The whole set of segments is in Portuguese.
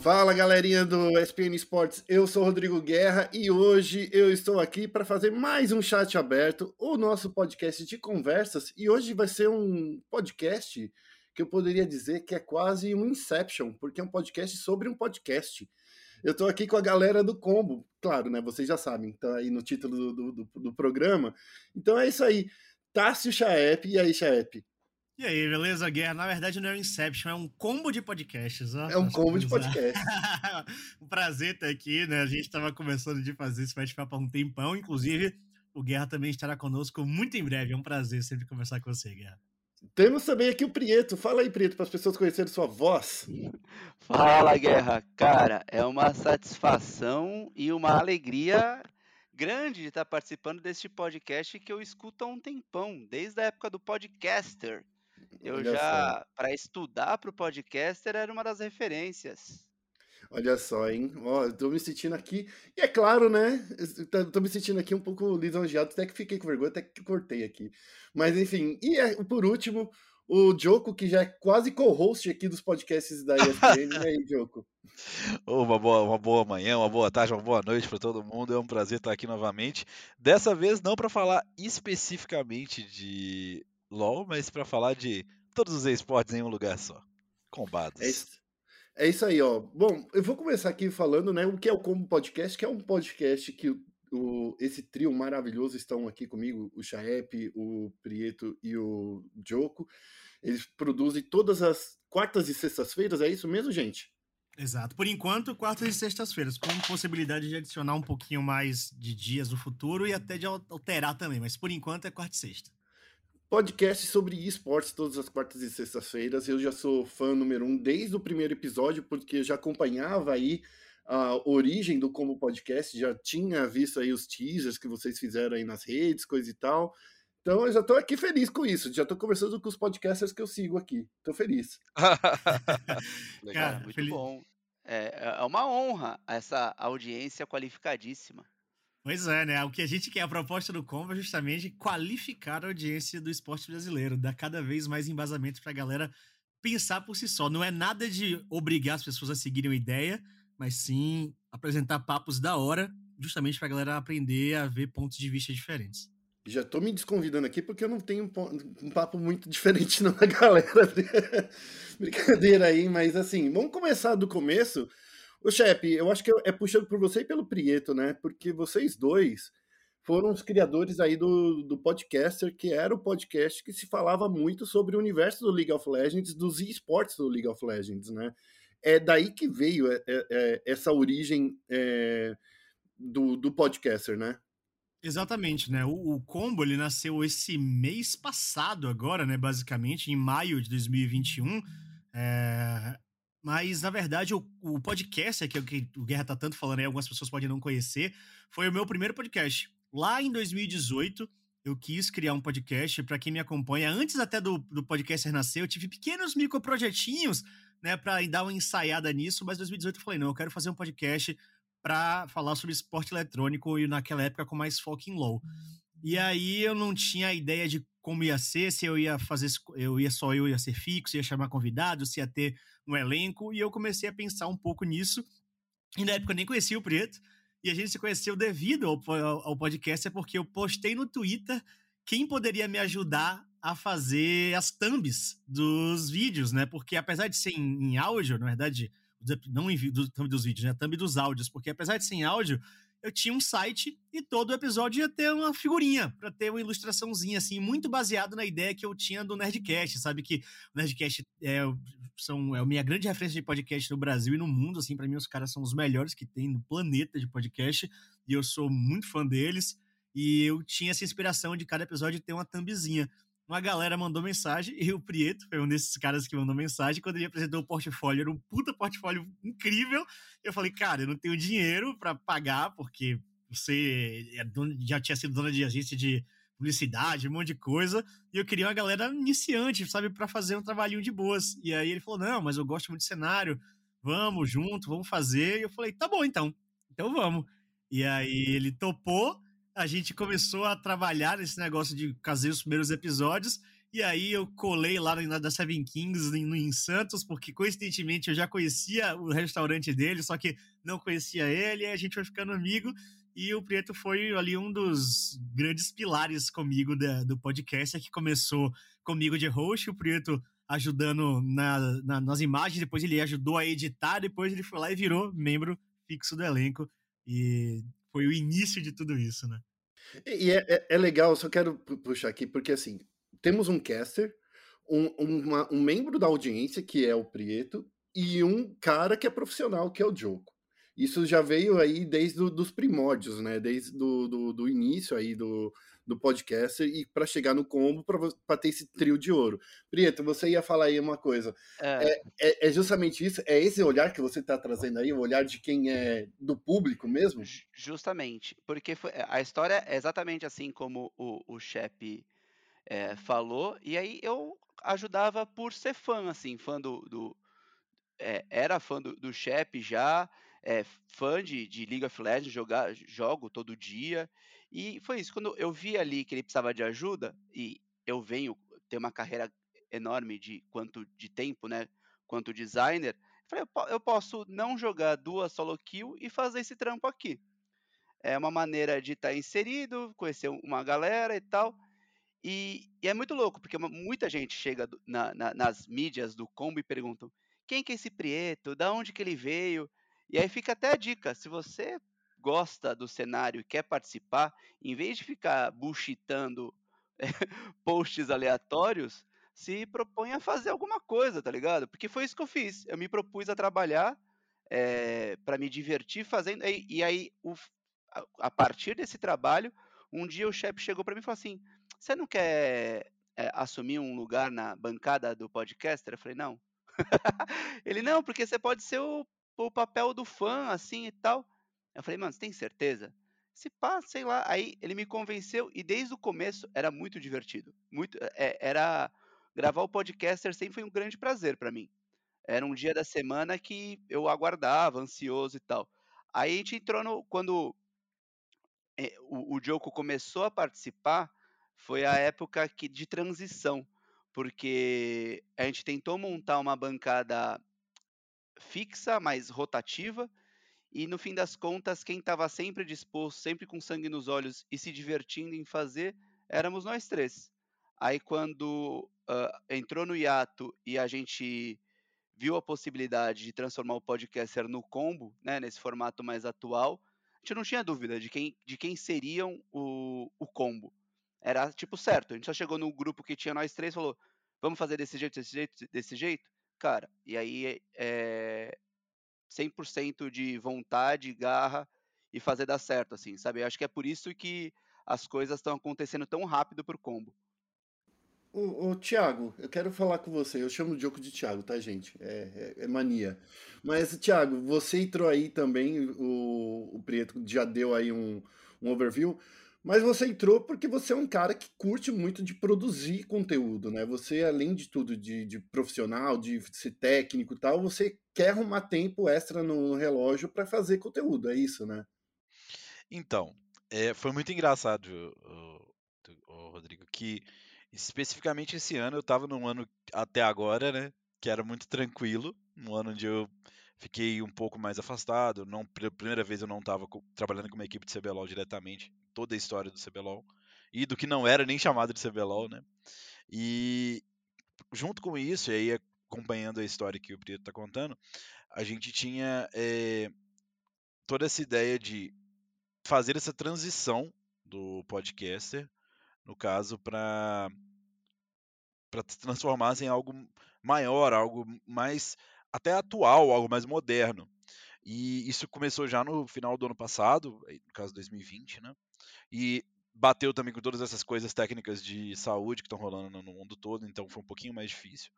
Fala galerinha do SPN Esportes, eu sou Rodrigo Guerra e hoje eu estou aqui para fazer mais um chat aberto, o nosso podcast de conversas. E hoje vai ser um podcast que eu poderia dizer que é quase um Inception, porque é um podcast sobre um podcast. Eu estou aqui com a galera do Combo, claro, né? Vocês já sabem, tá aí no título do, do, do programa. Então é isso aí. Tássio Chaep, e aí, Chaep? E aí, beleza, Guerra? Na verdade, não é um Inception, é um combo de podcasts. Ó, é um combo de podcasts. um prazer estar aqui, né? A gente estava começando de fazer esse bate-papo há um tempão, inclusive o Guerra também estará conosco muito em breve. É um prazer sempre conversar com você, Guerra. Temos também aqui o Prieto. Fala aí, Prieto, para as pessoas conhecerem sua voz. Fala, Guerra. Cara, é uma satisfação e uma alegria grande de estar participando deste podcast que eu escuto há um tempão, desde a época do podcaster. Eu Olha já, para estudar para o podcaster, era uma das referências. Olha só, hein? Ó, tô me sentindo aqui. E é claro, né? Tô me sentindo aqui um pouco lisonjeado, até que fiquei com vergonha, até que cortei aqui. Mas enfim, e é, por último, o Joko, que já é quase co-host aqui dos podcasts da ESPN. e aí, Joko? Uma boa, uma boa manhã, uma boa tarde, uma boa noite para todo mundo. É um prazer estar aqui novamente. Dessa vez, não para falar especificamente de LoL, mas para falar de todos os esportes em um lugar só. Combados. É isso, é isso aí, ó. Bom, eu vou começar aqui falando, né, o que é o Combo Podcast, que é um podcast que o, o esse trio maravilhoso estão aqui comigo, o Chaep, o Prieto e o Joko. Eles produzem todas as quartas e sextas-feiras, é isso mesmo, gente? Exato. Por enquanto, quartas e sextas-feiras, com possibilidade de adicionar um pouquinho mais de dias no futuro e até de alterar também, mas por enquanto é quarta e sexta podcast sobre esportes todas as quartas e sextas-feiras. Eu já sou fã número um desde o primeiro episódio, porque já acompanhava aí a origem do Como Podcast, já tinha visto aí os teasers que vocês fizeram aí nas redes, coisa e tal. Então eu já estou aqui feliz com isso. Já estou conversando com os podcasters que eu sigo aqui. Estou feliz. Legal, Cara, muito feliz. bom. É, é uma honra essa audiência qualificadíssima. Pois é, né? O que a gente quer, a proposta do Combo é justamente qualificar a audiência do esporte brasileiro, dar cada vez mais embasamento para a galera pensar por si só. Não é nada de obrigar as pessoas a seguirem uma ideia, mas sim apresentar papos da hora, justamente para a galera aprender a ver pontos de vista diferentes. Já estou me desconvidando aqui porque eu não tenho um papo muito diferente não, galera. Brincadeira aí, mas assim, vamos começar do começo. O Chepe, eu acho que é puxando por você e pelo Prieto, né? Porque vocês dois foram os criadores aí do, do podcaster, que era o podcast que se falava muito sobre o universo do League of Legends, dos esportes do League of Legends, né? É daí que veio é, é, é, essa origem é, do, do podcaster, né? Exatamente, né? O, o, Combo ele nasceu esse mês passado, agora, né? Basicamente, em maio de 2021. É, mas, na verdade, o, o podcast, que, é que o Guerra tá tanto falando aí, algumas pessoas podem não conhecer, foi o meu primeiro podcast. Lá em 2018, eu quis criar um podcast para quem me acompanha. Antes até do, do podcast nascer, eu tive pequenos microprojetinhos, né, para dar uma ensaiada nisso, mas em 2018 eu falei, não, eu quero fazer um podcast para falar sobre esporte eletrônico e naquela época com mais foco em LoL. E aí eu não tinha ideia de como ia ser, se eu ia fazer, eu ia só eu ia ser fixo, ia chamar convidados, se ia ter um elenco, e eu comecei a pensar um pouco nisso. E na época eu nem conhecia o Preto, e a gente se conheceu devido ao, ao podcast, é porque eu postei no Twitter quem poderia me ajudar a fazer as thumbs dos vídeos, né? Porque apesar de ser em, em áudio, na verdade, não em do, thumb dos vídeos, né? Thumb dos áudios, porque apesar de ser em áudio, eu tinha um site e todo episódio ia ter uma figurinha, para ter uma ilustraçãozinha, assim, muito baseado na ideia que eu tinha do Nerdcast, sabe? Que o Nerdcast é, são, é a minha grande referência de podcast no Brasil e no mundo, assim, para mim os caras são os melhores que tem no planeta de podcast, e eu sou muito fã deles, e eu tinha essa inspiração de cada episódio ter uma thumbzinha uma galera mandou mensagem e o Prieto foi um desses caras que mandou mensagem. Quando ele apresentou o portfólio, era um puta portfólio incrível. Eu falei, cara, eu não tenho dinheiro para pagar, porque você é já tinha sido dona de agência de publicidade, um monte de coisa, e eu queria uma galera iniciante, sabe, para fazer um trabalhinho de boas. E aí ele falou: não, mas eu gosto muito de cenário, vamos junto, vamos fazer. E eu falei: tá bom então, então vamos. E aí ele topou a gente começou a trabalhar nesse negócio de fazer os primeiros episódios. E aí eu colei lá na da Seven Kings em, em Santos, porque coincidentemente eu já conhecia o restaurante dele, só que não conhecia ele, e a gente foi ficando amigo. E o Prieto foi ali um dos grandes pilares comigo da, do podcast, que começou comigo de host, o Prieto ajudando na, na, nas imagens, depois ele ajudou a editar, depois ele foi lá e virou membro fixo do elenco. E foi o início de tudo isso, né? E é, é, é legal, só quero puxar aqui, porque assim, temos um caster, um, uma, um membro da audiência, que é o Prieto, e um cara que é profissional, que é o Joko. Isso já veio aí desde dos primórdios, né? Desde do, do, do início aí do, do podcast e para chegar no combo para ter esse trio de ouro. Prieto, você ia falar aí uma coisa. É. É, é, é justamente isso? É esse olhar que você está trazendo aí, o olhar de quem é do público mesmo? Justamente, porque foi, a história é exatamente assim como o, o Shep é, falou, e aí eu ajudava por ser fã, assim, fã do. do é, era fã do, do Shep já, é, fã de, de League of Legends, jogar, jogo todo dia. E foi isso. Quando eu vi ali que ele precisava de ajuda, e eu venho ter uma carreira enorme de quanto de tempo, né? Quanto designer, eu falei, eu posso não jogar duas solo kill e fazer esse trampo aqui. É uma maneira de estar tá inserido, conhecer uma galera e tal. E, e, é muito louco, porque muita gente chega na, na, nas mídias do combo e perguntam quem que é esse Prieto, da onde que ele veio. E aí fica até a dica, se você gosta do cenário e quer participar, em vez de ficar bullshitando posts aleatórios, se propõe a fazer alguma coisa, tá ligado? Porque foi isso que eu fiz. Eu me propus a trabalhar é, eh, para me divertir fazendo. E, e aí, o, a, a, partir desse trabalho, um dia o chefe chegou para mim e falou assim: Você não quer é, assumir um lugar na bancada do podcaster? Eu falei: Não. Ele, não, porque você pode ser o, o papel do fã, assim e tal. Eu falei, mano, você tem certeza? Se pá, sei lá. Aí ele me convenceu e desde o começo era muito divertido. Muito, é, era gravar o podcaster sempre foi um grande prazer para mim. Era um dia da semana que eu aguardava, ansioso e tal. Aí a gente entrou no quando é, o, o Joko começou a participar, foi a época que, de transição, porque a gente tentou montar uma bancada fixa, mas rotativa, e no fim das contas, quem estava sempre disposto, sempre com sangue nos olhos e se divertindo em fazer, éramos nós três. Aí quando uh, entrou no hiato e a gente viu a possibilidade de transformar o podcaster no combo, né, nesse formato mais atual, a gente não tinha dúvida de quem, de quem seriam o, o combo. Era tipo certo, a gente só chegou no grupo que tinha nós três e falou, vamos fazer desse jeito, desse jeito, desse jeito? Cara, e aí é, 100% de vontade, garra e fazer dar certo, assim, sabe? Eu acho que é por isso que as coisas estão acontecendo tão rápido pro combo. Ô, ô Thiago, eu quero falar com você. Eu chamo o Diogo de Thiago, tá, gente? É, é, é mania. Mas, Thiago, você entrou aí também, o, o Prieto já deu aí um, um overview. Mas você entrou porque você é um cara que curte muito de produzir conteúdo, né? Você, além de tudo, de, de profissional, de ser técnico e tal, você quer arrumar tempo extra no relógio para fazer conteúdo, é isso, né? Então, é, foi muito engraçado, o, o, Rodrigo, que especificamente esse ano eu estava num ano até agora, né? Que era muito tranquilo, um ano onde eu fiquei um pouco mais afastado. Não, pela primeira vez eu não estava trabalhando com uma equipe de CBLOL diretamente, toda a história do CBLOL e do que não era nem chamado de CBLOL, né? E junto com isso, e aí acompanhando a história que o Prieto está contando, a gente tinha é, toda essa ideia de fazer essa transição do podcaster, no caso, para para transformar em algo maior, algo mais até atual, algo mais moderno. E isso começou já no final do ano passado, no caso 2020, né? E bateu também com todas essas coisas técnicas de saúde que estão rolando no mundo todo, então foi um pouquinho mais difícil.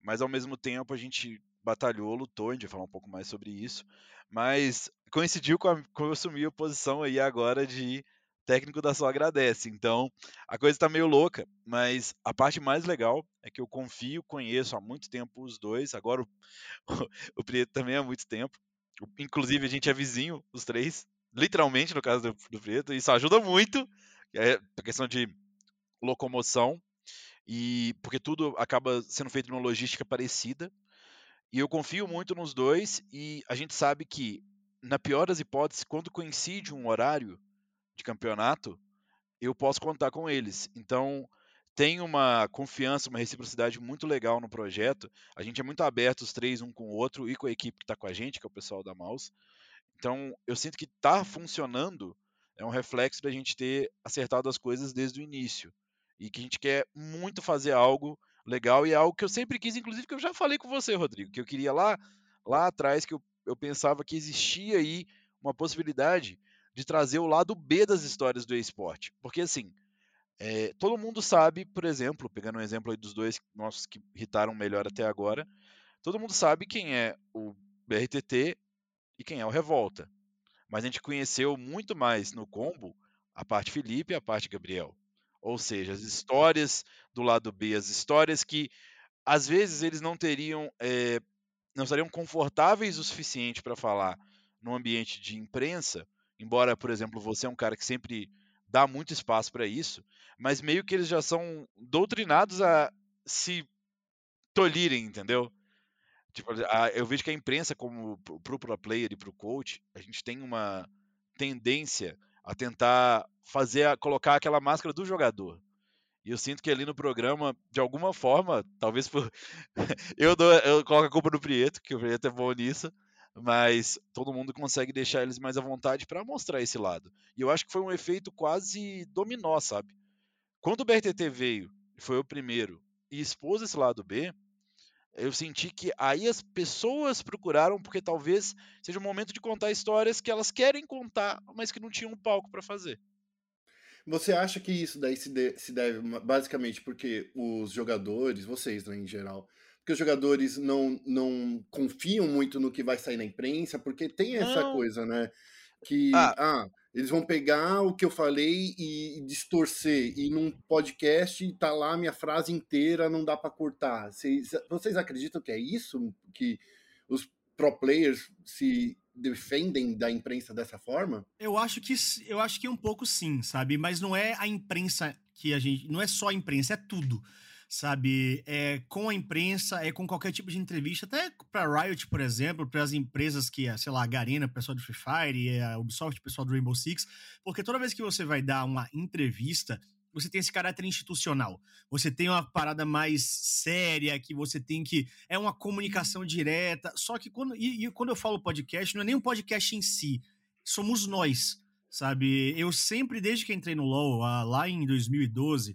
Mas ao mesmo tempo a gente batalhou, lutou, a gente vai falar um pouco mais sobre isso. Mas coincidiu com, a, com eu assumir a posição aí agora de técnico da só agradece. Então, a coisa está meio louca, mas a parte mais legal é que eu confio, conheço há muito tempo os dois. Agora o, o Prieto também há muito tempo. Inclusive, a gente é vizinho, os três, literalmente, no caso do, do Prieto. Isso ajuda muito, é a questão de locomoção. E porque tudo acaba sendo feito numa logística parecida. E eu confio muito nos dois e a gente sabe que na pior das hipóteses, quando coincide um horário de campeonato, eu posso contar com eles. Então, tem uma confiança, uma reciprocidade muito legal no projeto. A gente é muito aberto, os três, um com o outro, e com a equipe que está com a gente, que é o pessoal da Mouse. Então, eu sinto que está funcionando, é um reflexo da gente ter acertado as coisas desde o início. E que a gente quer muito fazer algo legal, e é algo que eu sempre quis, inclusive que eu já falei com você, Rodrigo, que eu queria lá, lá atrás, que eu eu pensava que existia aí uma possibilidade de trazer o lado B das histórias do esporte. Porque, assim, é, todo mundo sabe, por exemplo, pegando um exemplo aí dos dois nossos que irritaram melhor até agora, todo mundo sabe quem é o BRTT e quem é o Revolta. Mas a gente conheceu muito mais no combo a parte Felipe e a parte Gabriel. Ou seja, as histórias do lado B, as histórias que às vezes eles não teriam é, não estariam confortáveis o suficiente para falar no ambiente de imprensa, embora, por exemplo, você é um cara que sempre dá muito espaço para isso, mas meio que eles já são doutrinados a se tolhirem, entendeu? Tipo, a, eu vejo que a imprensa, como pro pro player e pro coach, a gente tem uma tendência a tentar fazer, a, colocar aquela máscara do jogador. E eu sinto que ali no programa, de alguma forma, talvez por. eu, dou, eu coloco a culpa no Prieto, que o Prieto é bom nisso, mas todo mundo consegue deixar eles mais à vontade para mostrar esse lado. E eu acho que foi um efeito quase dominó, sabe? Quando o BRTT veio, foi o primeiro, e expôs esse lado B, eu senti que aí as pessoas procuraram porque talvez seja o momento de contar histórias que elas querem contar, mas que não tinham um palco para fazer. Você acha que isso daí se, de, se deve basicamente porque os jogadores, vocês né, em geral, porque os jogadores não, não confiam muito no que vai sair na imprensa, porque tem essa não. coisa, né? Que ah. ah. Eles vão pegar o que eu falei e distorcer, e num podcast tá lá minha frase inteira, não dá para cortar. Vocês, vocês acreditam que é isso? Que os pro players se defendem da imprensa dessa forma? Eu acho que eu acho que um pouco sim, sabe? Mas não é a imprensa que a gente, não é só a imprensa, é tudo. Sabe, é com a imprensa, é com qualquer tipo de entrevista, até para Riot, por exemplo, para as empresas que, sei lá, a Garena, pessoal do Free Fire, a Ubisoft, pessoal do Rainbow Six, porque toda vez que você vai dar uma entrevista, você tem esse caráter institucional. Você tem uma parada mais séria, que você tem que. É uma comunicação direta. Só que quando. E, e quando eu falo podcast, não é nem um podcast em si. Somos nós, sabe? Eu sempre, desde que entrei no LoL, lá em 2012,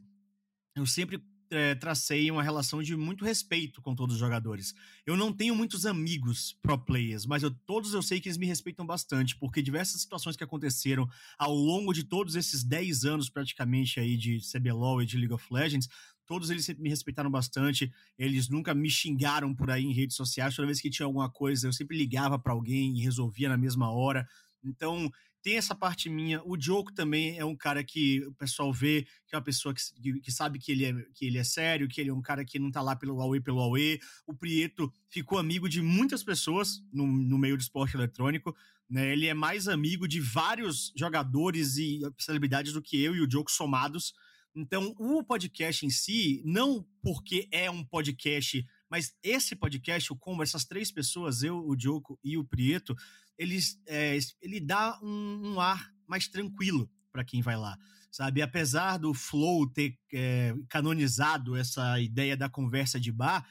eu sempre é, tracei uma relação de muito respeito com todos os jogadores. Eu não tenho muitos amigos pro players, mas eu, todos eu sei que eles me respeitam bastante, porque diversas situações que aconteceram ao longo de todos esses 10 anos praticamente aí de CBLOL e de League of Legends, todos eles me respeitaram bastante, eles nunca me xingaram por aí em redes sociais, toda vez que tinha alguma coisa eu sempre ligava para alguém e resolvia na mesma hora. Então, tem essa parte minha. O Diogo também é um cara que o pessoal vê que é uma pessoa que, que sabe que ele, é, que ele é sério, que ele é um cara que não tá lá pelo Aue pelo Aue. O Prieto ficou amigo de muitas pessoas no, no meio do esporte eletrônico. Né? Ele é mais amigo de vários jogadores e celebridades do que eu e o Diogo somados. Então, o podcast em si, não porque é um podcast, mas esse podcast, o Como, essas três pessoas, eu, o Diogo e o Prieto, eles, é, ele dá um, um ar mais tranquilo para quem vai lá, sabe? Apesar do Flow ter é, canonizado essa ideia da conversa de bar,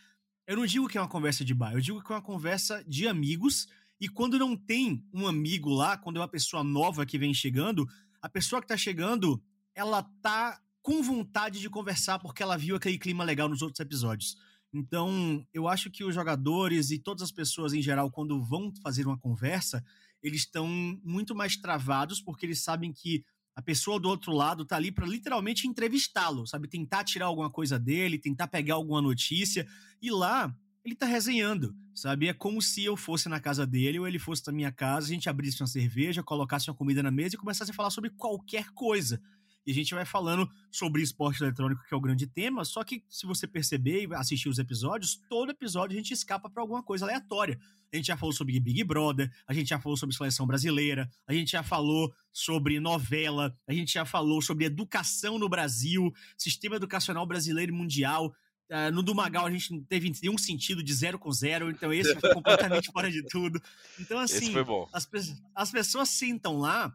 eu não digo que é uma conversa de bar, eu digo que é uma conversa de amigos. E quando não tem um amigo lá, quando é uma pessoa nova que vem chegando, a pessoa que está chegando, ela tá com vontade de conversar porque ela viu aquele clima legal nos outros episódios. Então, eu acho que os jogadores e todas as pessoas em geral, quando vão fazer uma conversa, eles estão muito mais travados porque eles sabem que a pessoa do outro lado está ali para literalmente entrevistá-lo, sabe? Tentar tirar alguma coisa dele, tentar pegar alguma notícia. E lá, ele está resenhando, sabe? É como se eu fosse na casa dele ou ele fosse na minha casa, a gente abrisse uma cerveja, colocasse uma comida na mesa e começasse a falar sobre qualquer coisa. E a gente vai falando sobre esporte eletrônico, que é o grande tema. Só que, se você perceber e assistir os episódios, todo episódio a gente escapa para alguma coisa aleatória. A gente já falou sobre Big Brother, a gente já falou sobre seleção brasileira, a gente já falou sobre novela, a gente já falou sobre educação no Brasil, sistema educacional brasileiro e mundial. Uh, no do Magal a gente não teve nenhum sentido de zero com zero, então esse foi completamente fora de tudo. Então, assim, as, as, pessoas sentam lá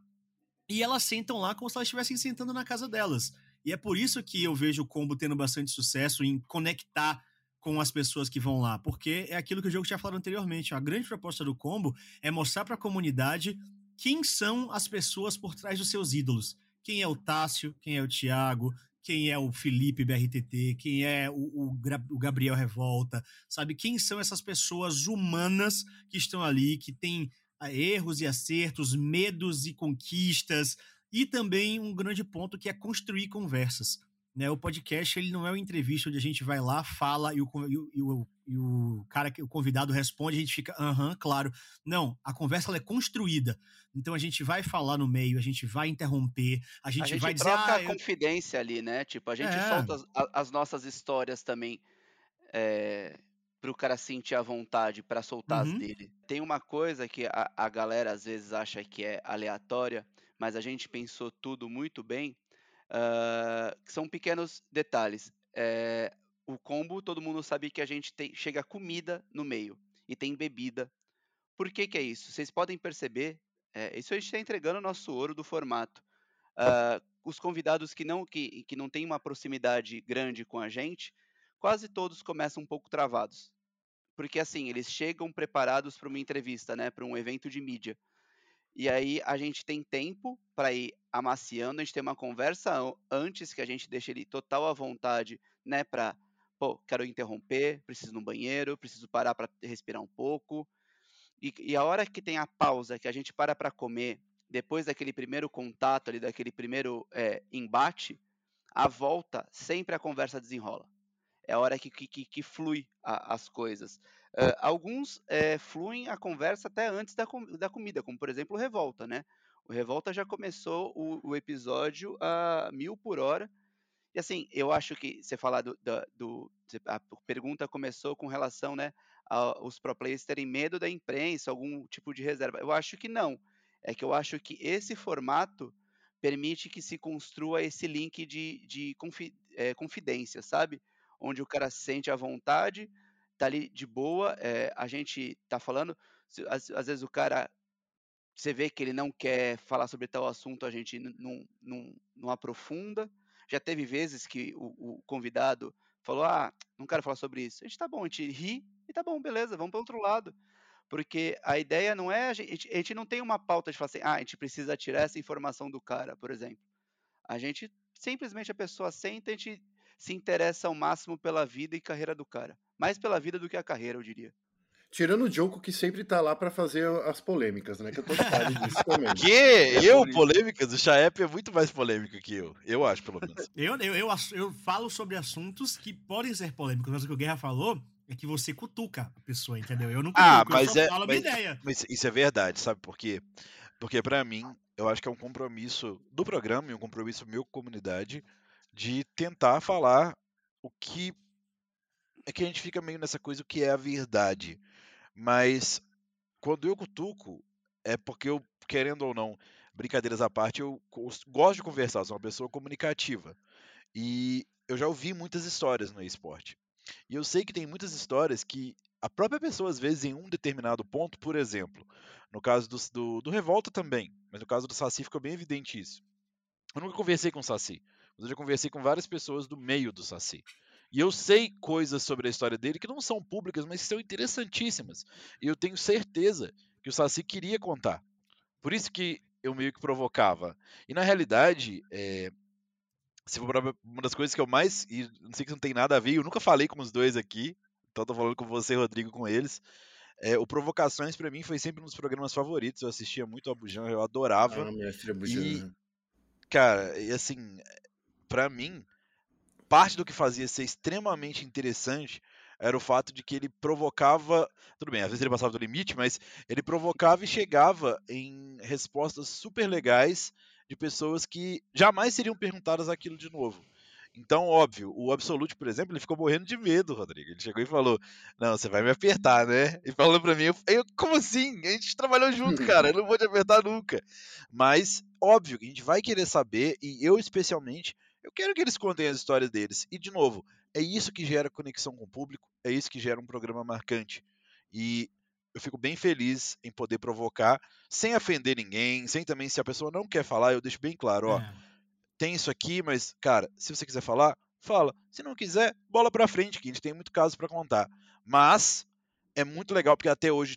e elas sentam lá como se elas estivessem sentando na casa delas. E é por isso que eu vejo o combo tendo bastante sucesso em conectar com as pessoas que vão lá, porque é aquilo que o jogo tinha falado anteriormente. A grande proposta do combo é mostrar para a comunidade quem são as pessoas por trás dos seus ídolos. Quem é o Tássio, quem é o Thiago, quem é o Felipe BRTT, quem é o, o, o, Gabriel Revolta, sabe? Quem são essas pessoas humanas que estão ali, que têm erros e acertos, medos e conquistas, e também um grande ponto que é construir conversas. Né, o podcast ele não é uma entrevista onde a gente vai lá, fala e o, e o, e o cara, o convidado responde, a gente fica, aham, claro. Não, a conversa é construída. Então a gente vai falar no meio, a gente vai interromper, a gente, a gente vai dizer. troca ah, eu... confidência ali, né? Tipo, a gente é. solta as, as, nossas histórias também é, para o cara sentir a vontade para soltar uhum. as dele. Tem uma coisa que a, a galera às vezes acha que é aleatória, mas a gente pensou tudo muito bem Uh, são pequenos detalhes. É, o combo, todo mundo sabe que a gente tem, chega comida no meio e tem bebida. Por que, que é isso? Vocês podem perceber, é, isso a gente está entregando o nosso ouro do formato. Uh, os convidados que não, que, que não têm uma proximidade grande com a gente, quase todos começam um pouco travados. Porque assim, eles chegam preparados para uma entrevista, né, para um evento de mídia. E aí a gente tem tempo para ir amaciando, a gente tem uma conversa antes que a gente deixe ele total à vontade, né, para, pô, quero interromper, preciso ir no banheiro, preciso parar para respirar um pouco. E, e, a hora que tem a pausa, que a gente para para comer, depois daquele primeiro contato ali, daquele primeiro é, embate, a volta sempre a conversa desenrola. É a hora que, que, que flui a, as coisas. Uh, alguns é, fluem a conversa até antes da, com da comida, como por exemplo o Revolta, né? O Revolta já começou o, o, episódio a mil por hora. E assim, eu acho que você falar do, do, do a pergunta começou com relação, né, aos pro players terem medo da imprensa, algum tipo de reserva. Eu acho que não. É que eu acho que esse formato permite que se construa esse link de, de confi é, confidência, sabe? Onde o cara se sente à vontade, tá ali de boa, é, a gente tá falando, às, às, vezes o cara, você vê que ele não quer falar sobre tal assunto, a gente não, não, não aprofunda. Já teve vezes que o, o, convidado falou, ah, não quero falar sobre isso. A gente tá bom, a gente ri e tá bom, beleza, vamos para outro lado. Porque a ideia não é, a gente, a gente não tem uma pauta de falar assim, ah, a gente precisa tirar essa informação do cara, por exemplo. A gente, simplesmente a pessoa senta, a gente se interessa ao máximo pela vida e carreira do cara. Mais pela vida do que a carreira, eu diria. Tirando o Joko, que sempre tá lá para fazer as polêmicas, né? Que eu tô disso também. Que? Eu, polêmicas? O Chaep é muito mais polêmico que eu. Eu acho, pelo menos. eu, eu, eu, eu, falo sobre assuntos que podem ser polêmicos, mas o que o Guerra falou é que você cutuca a pessoa, entendeu? Eu não cutuco, ah, mas eu é, falo mas, a minha ideia. Mas isso é verdade, sabe por quê? Porque para mim, eu acho que é um compromisso do programa e um compromisso meu com a comunidade de tentar falar o que é que a gente fica meio nessa coisa o que é a verdade. Mas quando eu cutuco, é porque eu, querendo ou não, brincadeiras à parte, eu gosto de conversar, sou uma pessoa comunicativa. E eu já ouvi muitas histórias no esporte. E eu sei que tem muitas histórias que a própria pessoa, às vezes, em um determinado ponto, por exemplo, no caso do, do, do Revolta também, mas no caso do Saci ficou bem evidente isso. Eu nunca conversei com o Saci, mas eu já conversei com várias pessoas do meio do Saci. E eu sei coisas sobre a história dele que não são públicas, mas que são interessantíssimas. E eu tenho certeza que o Saci queria contar. Por isso que eu meio que provocava. E na realidade, é, se for uma das coisas que eu mais. E não sei que não tem nada a ver, eu nunca falei com os dois aqui, então tô falando com você, Rodrigo, com eles. É, o Provocações, para mim, foi sempre um dos programas favoritos. Eu assistia muito a Bujan, eu adorava. Ah, mestre. E, cara, e assim, para mim, parte do que fazia ser extremamente interessante era o fato de que ele provocava. Tudo bem, às vezes ele passava do limite, mas ele provocava e chegava em respostas super legais de pessoas que jamais seriam perguntadas aquilo de novo. Então, óbvio, o Absolute, por exemplo, ele ficou morrendo de medo, Rodrigo. Ele chegou e falou: Não, você vai me apertar, né? E falou pra mim: eu, Como assim? A gente trabalhou junto, cara. Eu não vou te apertar nunca. Mas, óbvio, a gente vai querer saber, e eu especialmente, eu quero que eles contem as histórias deles. E, de novo, é isso que gera conexão com o público, é isso que gera um programa marcante. E eu fico bem feliz em poder provocar, sem ofender ninguém, sem também, se a pessoa não quer falar, eu deixo bem claro: Ó. É tem isso aqui, mas, cara, se você quiser falar, fala. Se não quiser, bola pra frente, que a gente tem muito caso para contar. Mas é muito legal, porque até hoje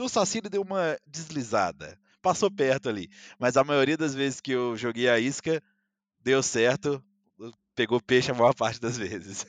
o Saci deu uma deslizada. Passou perto ali. Mas a maioria das vezes que eu joguei a isca, deu certo. Pegou peixe a maior parte das vezes.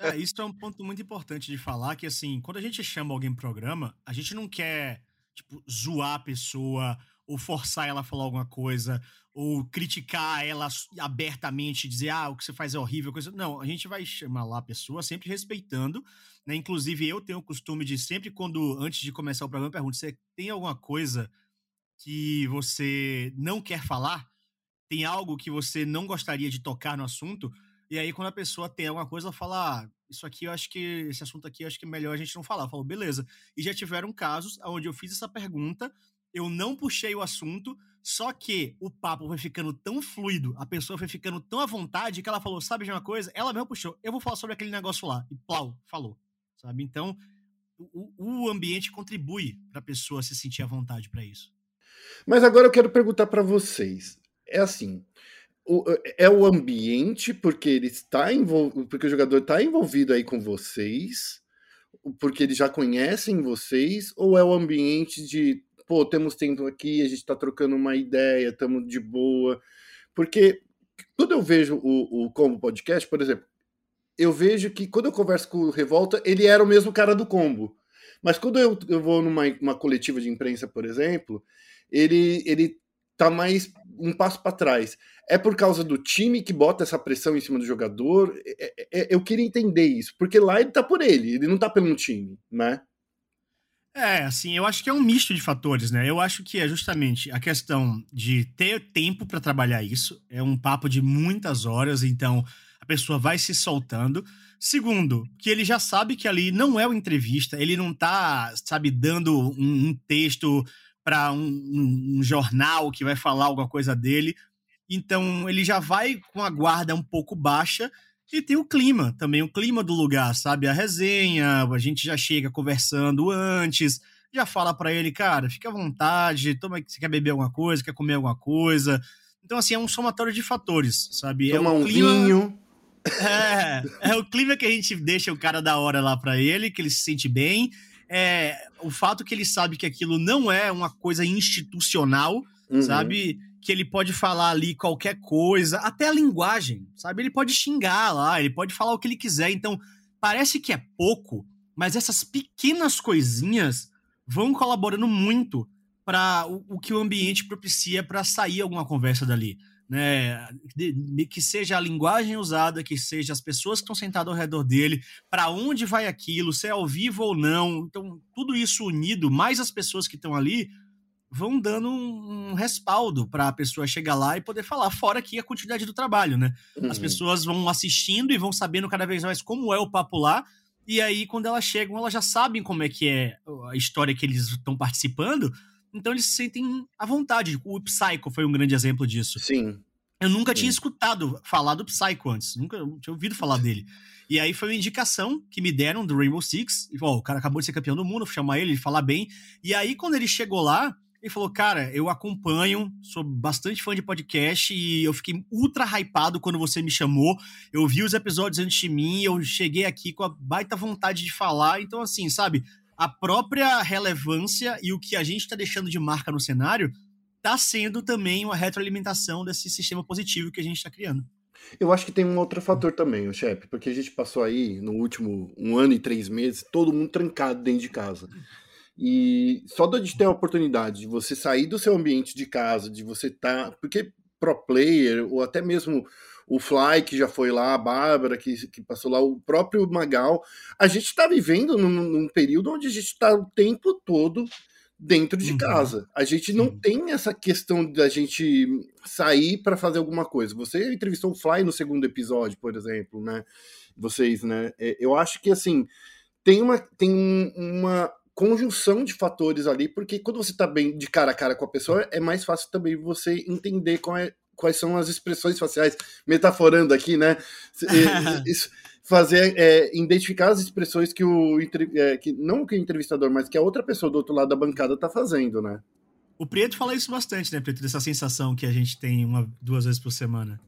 é, isso é um ponto muito importante de falar, que assim, quando a gente chama alguém pro programa, a gente não quer, tipo, zoar a pessoa ou forçar ela a falar alguma coisa, ou criticar ela abertamente, dizer, ah, o que você faz é horrível, coisa. Não, a gente vai chamar lá a pessoa sempre respeitando, né? Inclusive, eu tenho o costume de sempre, quando, antes de começar o programa, pergunto: você tem alguma coisa que você não quer falar? Tem algo que você não gostaria de tocar no assunto? E aí, quando a pessoa tem alguma coisa, ela fala: ah, isso aqui eu acho que, esse assunto aqui eu acho que é melhor a gente não falar. Eu falo, beleza. E já tiveram casos onde eu fiz essa pergunta eu não puxei o assunto, só que o papo foi ficando tão fluido, a pessoa foi ficando tão à vontade que ela falou: sabe de uma coisa? Ela mesmo puxou, eu vou falar sobre aquele negócio lá. E plau, falou. Sabe? Então, o, o ambiente contribui para a pessoa se sentir à vontade para isso. Mas agora eu quero perguntar para vocês. É assim, o, é o ambiente porque ele está envolvido, porque o jogador está envolvido aí com vocês, porque eles já conhecem vocês, ou é o ambiente de pô, temos tempo aqui, a gente tá trocando uma ideia, estamos de boa. Porque quando eu vejo o, o Combo Podcast, por exemplo, eu vejo que quando eu converso com o Revolta, ele era o mesmo cara do Combo. Mas quando eu, eu vou numa uma coletiva de imprensa, por exemplo, ele, ele tá mais um passo para trás. É por causa do time que bota essa pressão em cima do jogador? É, é, é, eu queria entender isso, porque lá ele tá por ele, ele não tá pelo time, né? É, assim, eu acho que é um misto de fatores, né? Eu acho que é justamente a questão de ter tempo para trabalhar isso. É um papo de muitas horas, então a pessoa vai se soltando. Segundo, que ele já sabe que ali não é uma entrevista, ele não tá, sabe, dando um, um texto para um, um, um jornal que vai falar alguma coisa dele. Então ele já vai com a guarda um pouco baixa e tem o clima também, o clima do lugar, sabe? A resenha, a gente já chega conversando antes, já fala para ele, cara, fica à vontade, toma, você quer beber alguma coisa, quer comer alguma coisa. Então, assim, é um somatório de fatores, sabe? Toma é um clima... vinho. É, é o clima que a gente deixa o cara da hora lá para ele, que ele se sente bem. É o fato que ele sabe que aquilo não é uma coisa institucional, uhum. sabe? que ele pode falar ali qualquer coisa, até a linguagem, sabe? Ele pode xingar lá, ele pode falar o que ele quiser. Então, parece que é pouco, mas essas pequenas coisinhas vão colaborando muito para o, o, que o ambiente propicia para sair alguma conversa dali. Né, que seja a linguagem usada, que seja as pessoas que estão sentadas ao redor dele, para onde vai aquilo, se é ao vivo ou não. Então, tudo isso unido, mais as pessoas que estão ali, vão dando um, um respaldo para a pessoa chegar lá e poder falar, fora aqui a quantidade do trabalho, né? Uhum. As pessoas vão assistindo e vão sabendo cada vez mais como é o papo lá, e aí quando elas chegam, elas já sabem como é que é a história que eles estão participando, então eles se sentem à vontade. O Psycho foi um grande exemplo disso. Sim. Eu nunca Sim. tinha escutado falar do Psycho antes, nunca tinha ouvido falar dele. E aí foi uma indicação que me deram do Rainbow Six. E, ó, o cara acabou de ser campeão do mundo, vou chamar ele, ele falar bem. E aí, quando ele chegou lá, ele falou, cara, eu acompanho, sou bastante fã de podcast e eu fiquei ultra hypado quando você me chamou. Eu vi os episódios antes de mim, eu cheguei aqui com a baita vontade de falar. Então, assim, sabe, a própria relevância e o que a gente está deixando de marca no cenário está sendo também uma retroalimentação desse sistema positivo que a gente está criando. Eu acho que tem um outro fator também, o chefe, porque a gente passou aí no último um ano e três meses, todo mundo trancado dentro de casa. E só de ter a oportunidade de você sair do seu ambiente de casa, de você estar. Tá, porque pro player, ou até mesmo o Fly, que já foi lá, a Bárbara, que, que passou lá, o próprio Magal, a gente está vivendo num, num, período onde a gente está o tempo todo dentro de Uhum. casa. A gente não tem essa questão da gente sair para fazer alguma coisa. Você entrevistou o Fly no segundo episódio, por exemplo, né? Vocês, né? É, Eu acho que assim tem uma tem um- uma conjunção de fatores ali, porque quando você tá bem de cara a cara com a pessoa, é mais fácil também você entender qual é- quais são as expressões faciais, metaforando aqui, né? É, isso- fazer é, identificar as expressões que o é, que não que o entrevistador, mas que a outra pessoa do outro lado da bancada tá fazendo, né? O Prieto fala isso bastante, né, Prieto? Dessa sensação que a gente tem uma, duas vezes por semana.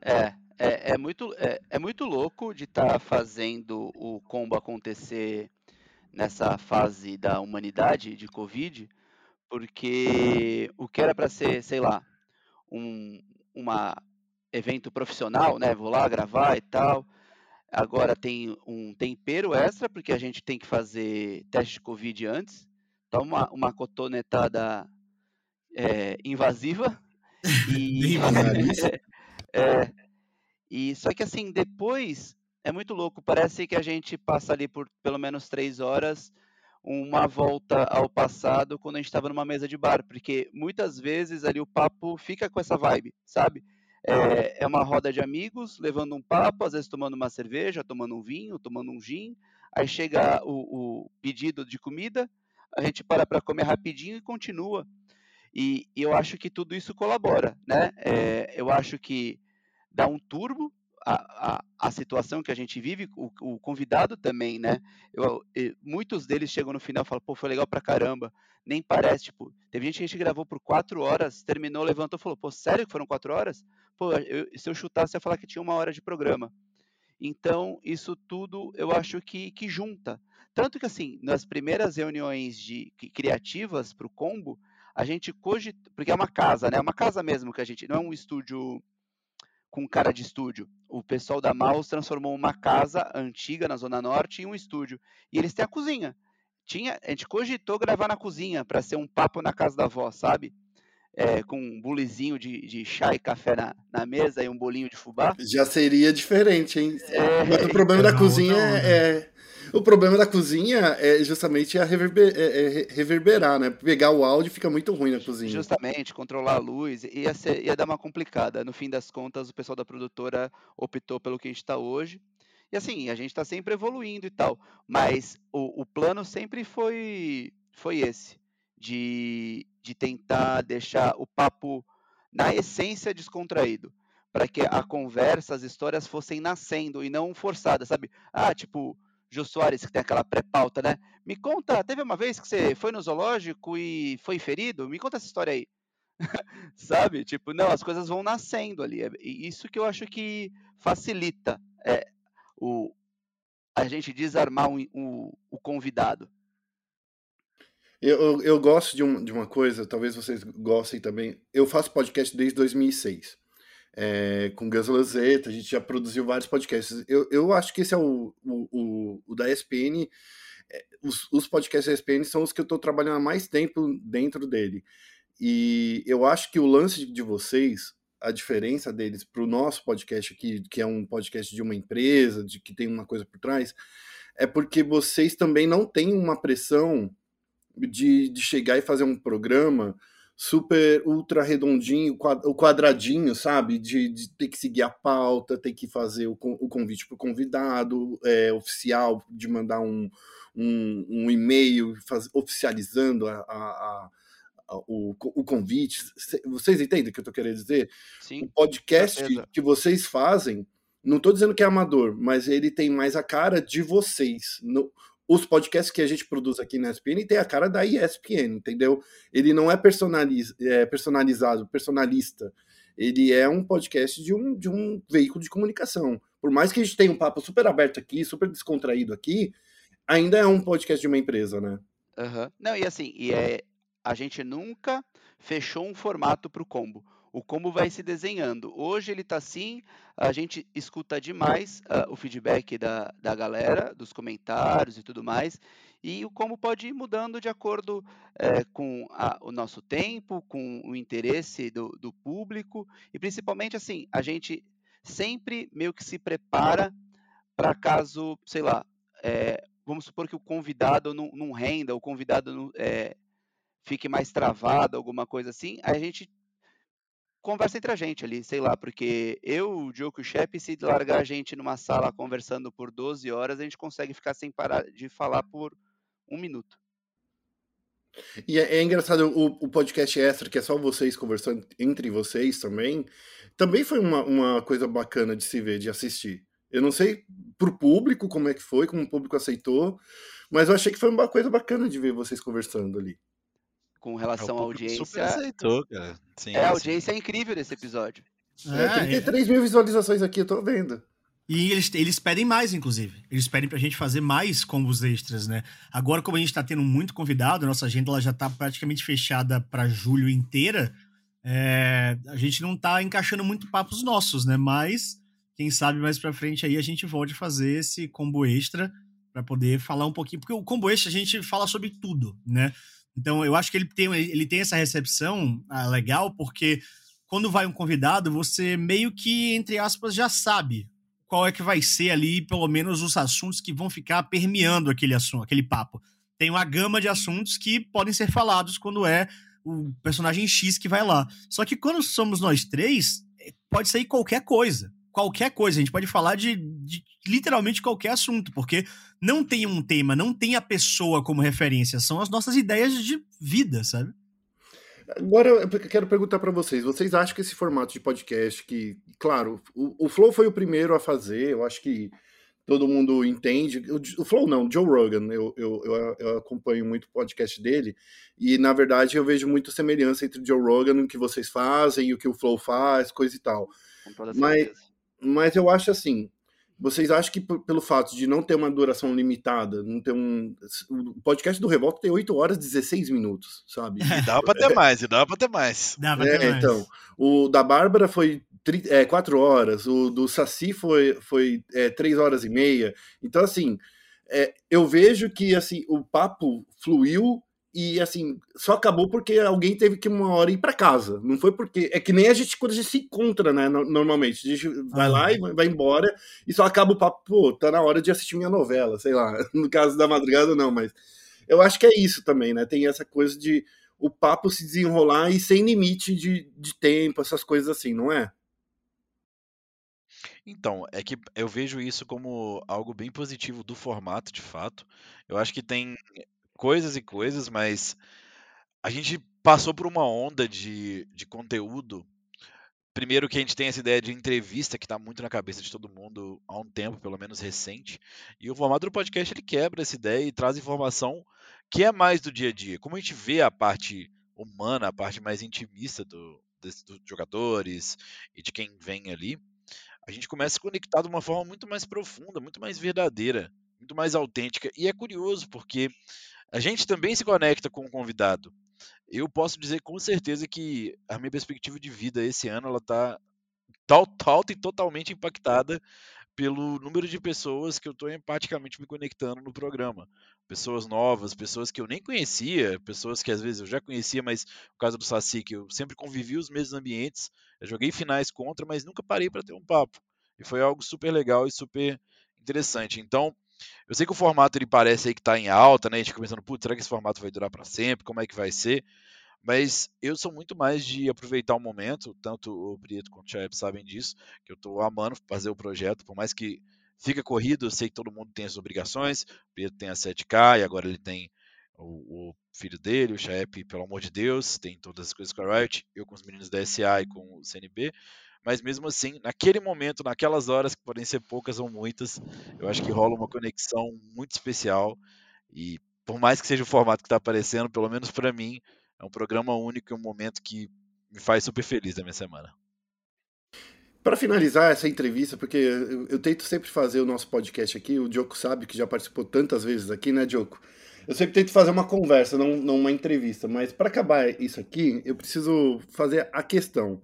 É, é, é muito, é, é muito louco de estar fazendo o combo acontecer nessa fase da humanidade de Covid, porque o que era para ser, sei lá, um uma evento profissional, né? Vou lá gravar e tal. Agora tem um tempero extra, porque a gente tem que fazer teste de Covid antes. Então, uma, uma cotonetada é, invasiva. E, é, e só que assim, depois é muito louco. Parece que a gente passa ali por pelo menos três horas uma volta ao passado quando a gente estava numa mesa de bar, porque muitas vezes ali o papo fica com essa vibe, sabe? É, é uma roda de amigos levando um papo, às vezes tomando uma cerveja, tomando um vinho, tomando um gin. Aí chega o, o pedido de comida, a gente para para comer rapidinho e continua. E, e eu acho que tudo isso colabora, né? É, eu acho que dá um turbo a, a, a situação que a gente vive, o, o convidado também, né? Eu, e muitos deles chegam no final e falam, pô, foi legal pra caramba. Nem parece, tipo, teve gente que a gente gravou por quatro horas, terminou, levantou falou, pô, sério que foram quatro horas? Pô, eu- se eu chutasse, eu ia falar que tinha uma hora de programa. Então, isso tudo eu acho que, que junta. Tanto que, assim, nas primeiras reuniões de, criativas para o combo, a gente cogita, porque é uma casa, né? É uma casa mesmo que a gente, não é um estúdio com cara de estúdio. O pessoal da Maus transformou uma casa antiga na Zona Norte em um estúdio. E eles têm a cozinha. Tinha, a gente cogitou gravar na cozinha para ser um papo na casa da avó, sabe? É, com um bulizinho de, de chá e café na, na mesa e um bolinho de fubá. Já seria diferente, hein? É, Mas o problema é da cozinha outra onda. é. O problema da cozinha é justamente a reverber- é- é re- reverberar, né? Pegar o áudio fica muito ruim na cozinha. Justamente, controlar a luz, ia, ser- ia dar uma complicada. No fim das contas, o pessoal da produtora optou pelo que a gente está hoje. E assim, a gente está sempre evoluindo e tal. Mas o, o plano sempre foi, foi esse: de, de tentar deixar o papo, na essência, descontraído. Para que a conversa, as histórias fossem nascendo e não forçadas, sabe? Ah, tipo, Jô Soares, que tem aquela pré-pauta, né? Me conta, teve uma vez que você foi no zoológico e foi ferido? Me conta essa história aí. Sabe? Tipo, não, as coisas vão nascendo ali. É e isso que eu acho que facilita é, o, a gente desarmar o, o, o convidado. Eu, eu, gosto de, um- de uma coisa, talvez vocês gostem também. Eu faço podcast desde 2006. É, com Gus Lanzetta, a gente já produziu vários podcasts. Eu, eu acho que esse é o, o, o, o da ESPN. é, Os, os podcasts da ESPN são os que eu estou trabalhando há mais tempo dentro dele. E eu acho que o lance de vocês, a diferença deles para o nosso podcast aqui, que é um podcast de uma empresa, de que tem uma coisa por trás, é porque vocês também não têm uma pressão de, de chegar e fazer um programa super ultra redondinho, o quadradinho, sabe? De, de ter que seguir a pauta, ter que fazer o, o convite para o convidado é, oficial, de mandar um, um, um e-mail faz- oficializando a, a- a- o, o convite. Cê- Vocês entendem o que eu estou querendo dizer? o Sim, podcast certeza. que vocês fazem, não estou dizendo que é amador, mas ele tem mais a cara de vocês. No- os podcasts que a gente produz aqui na ESPN tem a cara da ESPN, entendeu? Ele não é, personaliz, é personalizado, personalista. Ele é um podcast de um, de um veículo de comunicação. Por mais que a gente tenha um papo super aberto aqui, super descontraído aqui, ainda é um podcast de uma empresa, né? Aham. Não, e assim, e é, a gente nunca fechou um formato para o combo. O combo vai se desenhando. Hoje ele está assim, a gente escuta demais ah, o feedback da, da galera, dos comentários e tudo mais, e o combo pode ir mudando de acordo eh, com a- o nosso tempo, com o interesse do, do público, e principalmente assim, a gente sempre meio que se prepara para caso, sei lá, eh, vamos supor que o convidado não, não renda, o convidado não, eh, fique mais travado, alguma coisa assim, a gente conversa entre a gente ali, sei lá, porque eu, o Diogo e o Shep, se largar a gente numa sala conversando por 12 horas, a gente consegue ficar sem parar de falar por um minuto. E é, é engraçado, o, o, podcast extra, que é só vocês conversando entre vocês também, também foi uma, uma coisa bacana de se ver, de assistir. Eu não sei pro público como é que foi, como o público aceitou, mas eu achei que foi uma coisa bacana de ver vocês conversando ali. Com relação à audiência. Super aceitou, cara. Sim, é, a audiência é incrível desse episódio. É, 33 é. mil visualizações aqui, eu tô vendo. E eles, eles pedem mais, inclusive. Eles pedem pra gente fazer mais combos extras, né? Agora, como a gente tá tendo muito convidado, a nossa agenda ela já tá praticamente fechada para julho inteira. É, a gente não tá encaixando muito papos nossos, né? Mas, quem sabe mais pra frente aí a gente volte a fazer esse combo extra para poder falar um pouquinho. Porque o combo extra a gente fala sobre tudo, né? Então, eu acho que ele tem, ele tem essa recepção ah, legal, porque quando vai um convidado, você meio que, entre aspas, já sabe qual é que vai ser ali, pelo menos, os assuntos que vão ficar permeando aquele assunto, aquele papo. Tem uma gama de assuntos que podem ser falados quando é o personagem X que vai lá. Só que quando somos nós três, é, pode sair qualquer coisa. Qualquer coisa. A gente pode falar de, de literalmente qualquer assunto, porque não tem um tema, não tem a pessoa como referência. São as nossas ideias de vida, sabe? Agora eu quero perguntar para vocês: vocês acham que esse formato de podcast, que, claro, o, o, Flow foi o primeiro a fazer, eu acho que todo mundo entende. O, o Flow não, Joe Rogan, eu, eu, eu, eu, acompanho muito o podcast dele, e na verdade eu vejo muita semelhança entre o Joe Rogan, o que vocês fazem e o que o Flow faz, coisa e tal. Mas, mas eu acho assim: vocês acham que pelo fato de não ter uma duração limitada, não ter um. O podcast do Revolta tem 8 horas e 16 minutos, sabe? E dá pra ter mais, e dá pra ter mais. Dá pra é, ter mais. então. O da Bárbara foi é, 4 horas, o do Saci foi, foi é, 3 horas e meia. Então, assim, é, eu vejo que assim, o papo fluiu e assim, só acabou porque alguém teve que uma hora ir para casa. Não foi porque. É que nem a gente quando a gente se encontra, né? Normalmente. A gente vai ah, lá e vai embora e só acaba o papo, pô, tá na hora de assistir minha novela, sei lá. No caso da madrugada, não, mas eu acho que é isso também, né? Tem essa coisa de o papo se desenrolar e sem limite de, de tempo, essas coisas assim, não é? Então, é que eu vejo isso como algo bem positivo do formato, de fato. Eu acho que tem coisas e coisas, mas a gente passou por uma onda de, de conteúdo. Primeiro que a gente tem essa ideia de entrevista que está muito na cabeça de todo mundo há um tempo, pelo menos recente. E o formato do podcast ele quebra essa ideia e traz informação que é mais do dia a dia. Como a gente vê a parte humana, a parte mais intimista do, dos jogadores e de quem vem ali, a gente começa a conectar de uma forma muito mais profunda, muito mais verdadeira, muito mais autêntica. E é curioso porque a gente também se conecta com o convidado. Eu posso dizer com certeza que a minha perspectiva de vida esse ano ela está total e totalmente impactada pelo número de pessoas que eu estou empaticamente me conectando no programa. Pessoas novas, pessoas que eu nem conhecia, pessoas que às vezes eu já conhecia, mas no caso do Saci, que eu sempre convivi os mesmos ambientes, eu joguei finais contra, mas nunca parei para ter um papo. E foi algo super legal e super interessante. Então, eu sei que o formato ele parece aí que está em alta, né? A gente fica pensando, putz, será que esse formato vai durar para sempre? Como é que vai ser? Mas eu sou muito mais de aproveitar o momento, tanto o Prieto quanto o Chaep sabem disso, que eu estou amando fazer o projeto, por mais que fica corrido, eu sei que todo mundo tem as obrigações, o Prieto tem a 7K e agora ele tem o, o filho dele, o Chaep, pelo amor de Deus, tem todas as coisas com a Riot, eu com os meninos da SA e com o CNB, mas mesmo assim, naquele momento, naquelas horas, que podem ser poucas ou muitas, eu acho que rola uma conexão muito especial. E por mais que seja o formato que está aparecendo, pelo menos para mim, é um programa único e um momento que me faz super feliz da minha semana. Para finalizar essa entrevista, porque eu, eu, tento sempre fazer o nosso podcast aqui, o Diogo sabe que já participou tantas vezes aqui, né, Diogo? Eu sempre tento fazer uma conversa, não, não uma entrevista, mas para acabar isso aqui, eu preciso fazer a questão.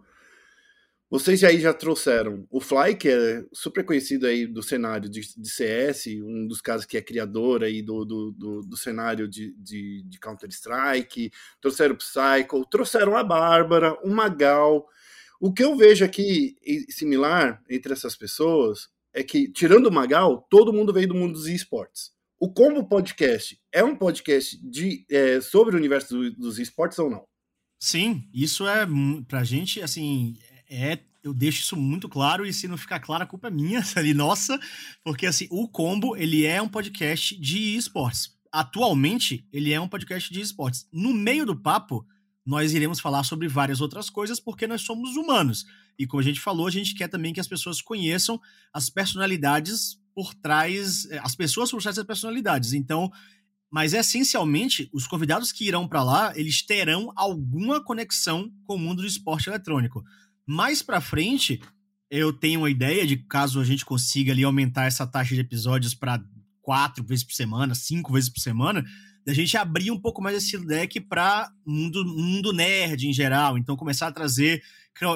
Vocês aí já trouxeram o Fly, que é super conhecido aí do cenário de, de CS, um dos casos que é criador aí do, do, do, do cenário de, de, de Counter-Strike, trouxeram o Psycho, trouxeram a Bárbara, o Magal. O que eu vejo aqui similar entre essas pessoas é que, tirando o Magal, todo mundo veio do mundo dos esportes. o Combo Podcast é um podcast de, é, sobre o universo do, dos esportes ou não? Sim, isso é pra gente, assim, é eu deixo isso muito claro e se não ficar claro a culpa é minha, ali nossa, porque assim, o Combo, ele é um podcast de esportes. Atualmente, ele é um podcast de esportes. No meio do papo, nós iremos falar sobre várias outras coisas porque nós somos humanos. E como a gente falou, a gente quer também que as pessoas conheçam as personalidades por trás, eh, as pessoas por trás das personalidades. Então, mas essencialmente, os convidados que irão para lá, eles terão alguma conexão com o mundo do esporte eletrônico. Mais para frente, eu tenho uma ideia de caso a gente consiga ali aumentar essa taxa de episódios para quatro vezes por semana, cinco vezes por semana, da gente abrir um pouco mais esse leque para mundo mundo nerd em geral. Então começar a trazer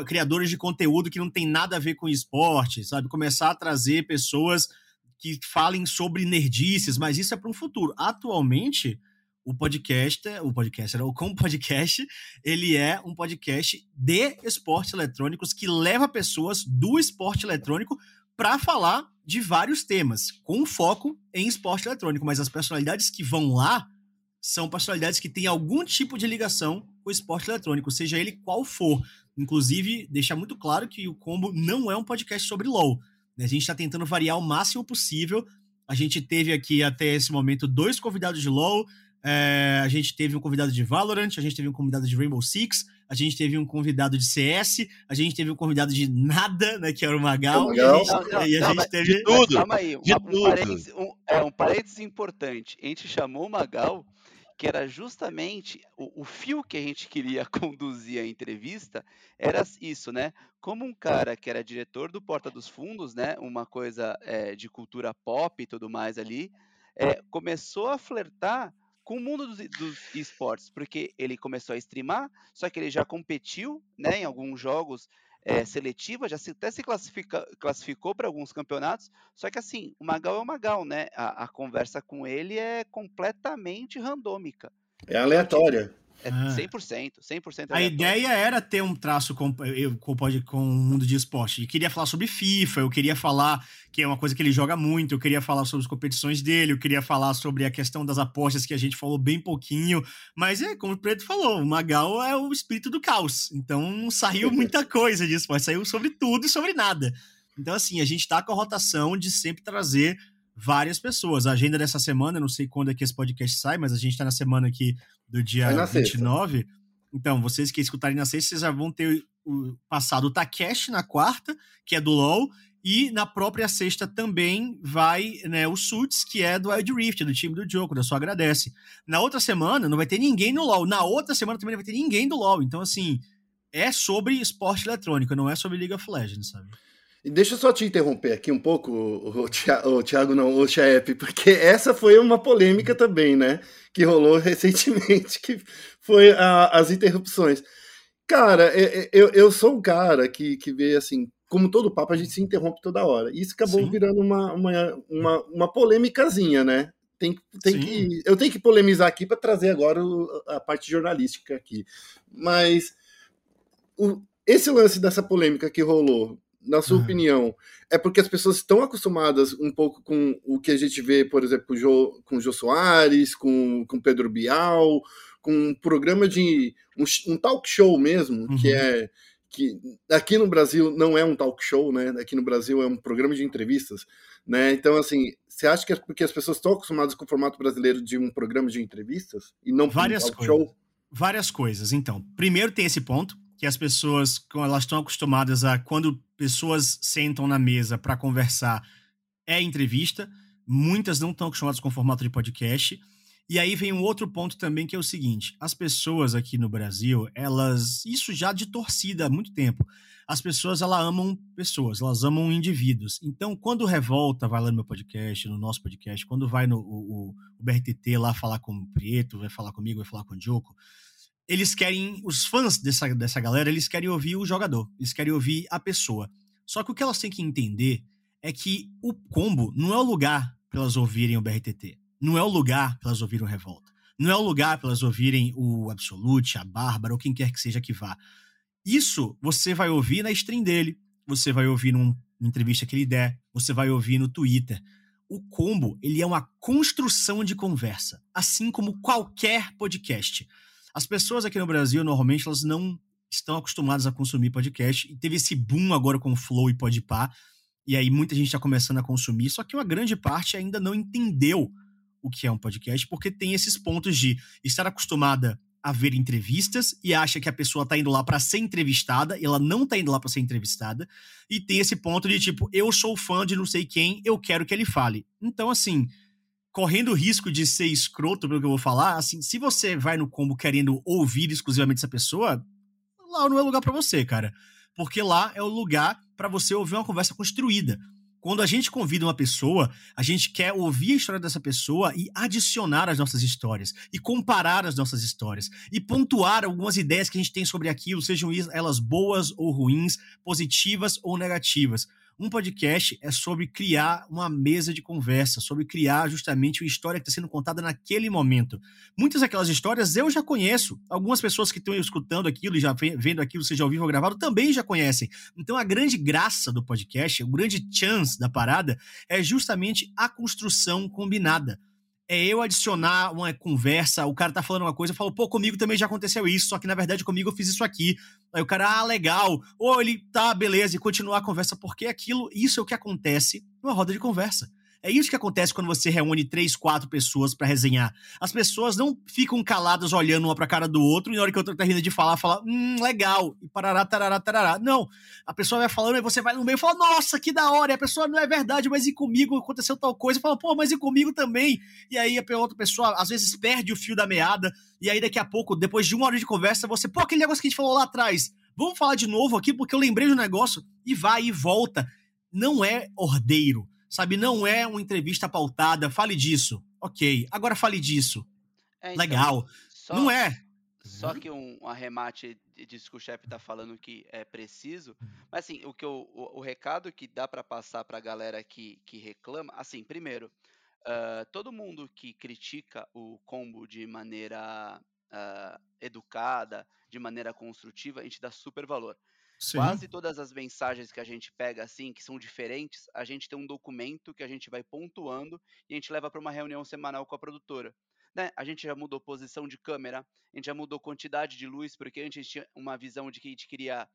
criadores de conteúdo que não tem nada a ver com esporte, sabe? Começar a trazer pessoas que falem sobre nerdices, mas isso é para um futuro. Atualmente, o podcast, o podcast, o Com Podcast, ele é um podcast de esportes eletrônicos que leva pessoas do esporte eletrônico para falar de vários temas, com foco em esporte eletrônico, mas as personalidades que vão lá são personalidades que têm algum tipo de ligação com o esporte eletrônico, seja ele qual for. Inclusive, deixar muito claro que o Combo não é um podcast sobre LoL. Né? A gente está tentando variar o máximo possível. A gente teve aqui até esse momento dois convidados de LoL, é, a gente teve um convidado de Valorant, a gente teve um convidado de Rainbow Six, a gente teve um convidado de CS, a gente teve um convidado de nada, né, que era o Magal, e a gente, não, não, e a não, gente teve... De tudo! Calma aí, um, um, parênteses, um, é, um parênteses importante. A gente chamou o Magal que era justamente o, o, fio que a gente queria conduzir a entrevista era isso, né? Como um cara que era diretor do Porta dos Fundos, né? Uma coisa é, de cultura pop e tudo mais ali, é, começou a flertar com o mundo dos, dos esportes, porque ele começou a streamar, só que ele já competiu, né? Em alguns jogos é, seletiva, já se, até se classificou para alguns campeonatos, só que assim, o Magal é o Magal, né? A, a conversa com ele é completamente randômica. É aleatória. É 100%, 100% A ideia era ter um traço com, com, com o mundo de esporte. Eu queria falar sobre FIFA, eu queria falar que é uma coisa que ele joga muito, eu queria falar sobre as competições dele, eu queria falar sobre a questão das apostas que a gente falou bem pouquinho. Mas é, como o Preto falou, o Magal é o espírito do caos. Então não saiu muita coisa disso, mas saiu sobre tudo e sobre nada. Então, assim, a gente tá com a rotação de sempre trazer várias pessoas. A agenda dessa semana, não sei quando é que esse podcast sai, mas a gente tá na semana aqui do dia 29. Sexta. Então, vocês que escutarem na sexta, vocês já vão ter o, passado o Takeshi na quarta, que é do LoL, e na própria sexta também vai né, o Suits, que é do Wild Rift, do time do Joko, da só agradece. Na outra semana não vai ter ninguém no LoL. Na outra semana também não vai ter ninguém do LoL. Então, assim, é sobre esporte eletrônico, não é sobre League of Legends, sabe? E deixa eu só te interromper aqui um pouco, o, Thiago, o Thiago não, o Chaep, porque essa foi uma polêmica também, né? Que rolou recentemente, que foi a, as interrupções. Cara, eu, eu sou um cara que, que vê assim, como todo papo, a gente se interrompe toda hora. Isso acabou Sim. virando uma, uma, uma, uma polêmicazinha, né? Tem, tem que, eu tenho que polemizar aqui para trazer agora a parte jornalística aqui. Mas o, esse lance dessa polêmica que rolou na sua uhum. opinião, é porque as pessoas estão acostumadas um pouco com o que a gente vê, por exemplo, com o Jô, com o Jô Soares, com, com Pedro Bial, com um programa de. um, um talk show mesmo, uhum. que é. que aqui no Brasil não é um talk show, né? Aqui no Brasil é um programa de entrevistas, né? Então, assim, você acha que é porque as pessoas estão acostumadas com o formato brasileiro de um programa de entrevistas e não Várias um talk coisas. show? Várias coisas. Então, primeiro tem esse ponto que as pessoas elas estão acostumadas a quando pessoas sentam na mesa para conversar é entrevista. Muitas não estão acostumadas com o formato de podcast. E aí vem um outro ponto também que é o seguinte: as pessoas aqui no Brasil, elas isso já de torcida há muito tempo. As pessoas elas amam pessoas, elas amam indivíduos. Então, quando Revolta vai lá no meu podcast, no nosso podcast, quando vai no o, o BRTT lá falar com o Preto, vai falar comigo, vai falar com o Diogo, eles querem, os fãs dessa, dessa galera, eles querem ouvir o jogador, eles querem ouvir a pessoa. Só que o que elas têm que entender é que o combo não é o lugar para elas ouvirem o BRTT, não é o lugar para elas ouvirem o Revolta, não é o lugar para elas ouvirem o Absolute, a Bárbara ou quem quer que seja que vá. Isso você vai ouvir na stream dele, você vai ouvir numa entrevista que ele der, você vai ouvir no Twitter. o combo, ele é uma construção de conversa, assim como qualquer podcast. As pessoas aqui no Brasil, normalmente, elas não estão acostumadas a consumir podcast, e teve esse boom agora com o Flow e Podpah, e aí muita gente está começando a consumir, só que uma grande parte ainda não entendeu o que é um podcast, porque tem esses pontos de estar acostumada a ver entrevistas e acha que a pessoa tá indo lá para ser entrevistada, e ela não tá indo lá para ser entrevistada, e tem esse ponto de tipo, eu sou fã de não sei quem, eu quero que ele fale. Então, assim, correndo o risco de ser escroto pelo que eu vou falar, assim, se você vai no combo querendo ouvir exclusivamente essa pessoa, lá não é lugar para você, cara. Porque lá é o lugar para você ouvir uma conversa construída. Quando a gente convida uma pessoa, a gente quer ouvir a história dessa pessoa e adicionar as nossas histórias, e comparar as nossas histórias, e pontuar algumas ideias que a gente tem sobre aquilo, sejam elas boas ou ruins, positivas ou negativas. Um podcast é sobre criar uma mesa de conversa, sobre criar justamente uma história que está sendo contada naquele momento. Muitas daquelas histórias eu já conheço. Algumas pessoas que estão escutando aquilo e já vendo aquilo, seja ao vivo ou gravado, também já conhecem. Então a grande graça do podcast, o grande chance da parada, é justamente a construção combinada é eu adicionar uma conversa, o cara tá falando uma coisa, eu falo, pô, comigo também já aconteceu isso, só que na verdade comigo eu fiz isso aqui. Aí o cara, ah, legal. Ou ele, tá, beleza, e continuar a conversa, porque aquilo, isso é o que acontece numa roda de conversa. É isso que acontece quando você reúne três, quatro pessoas para resenhar. As pessoas não ficam caladas olhando uma pra cara do outro e na hora que o outro rindo de falar, fala, hum, legal, e parará, tarará, tarará. Não. A pessoa vai falando e você vai no meio e fala, nossa, que da hora. E a pessoa, não é verdade, mas e comigo aconteceu tal coisa? Fala, pô, mas e comigo também? E aí a outra pessoa, às vezes, perde o fio da meada. E aí daqui a pouco, depois de uma hora de conversa, você, pô, aquele negócio que a gente falou lá atrás, vamos falar de novo aqui porque eu lembrei do negócio. E vai e volta. Não é ordeiro sabe? Não é uma entrevista pautada, fale disso. Ok, agora fale disso. É, então, Legal. Só, não é. Só que um, arremate disso que o chefe está falando que é preciso. Mas assim, o, que eu, o, o recado que dá para passar para a galera que, que reclama, assim, primeiro, uh, todo mundo que critica o combo de maneira uh, educada, de maneira construtiva, a gente dá super valor. Sim. Quase todas as mensagens que a gente pega assim, que são diferentes, a gente tem um documento que a gente vai pontuando e a gente leva para uma reunião semanal com a produtora. Né? A gente já mudou posição de câmera, a gente já mudou quantidade de luz, porque antes a gente tinha uma visão de que a gente queria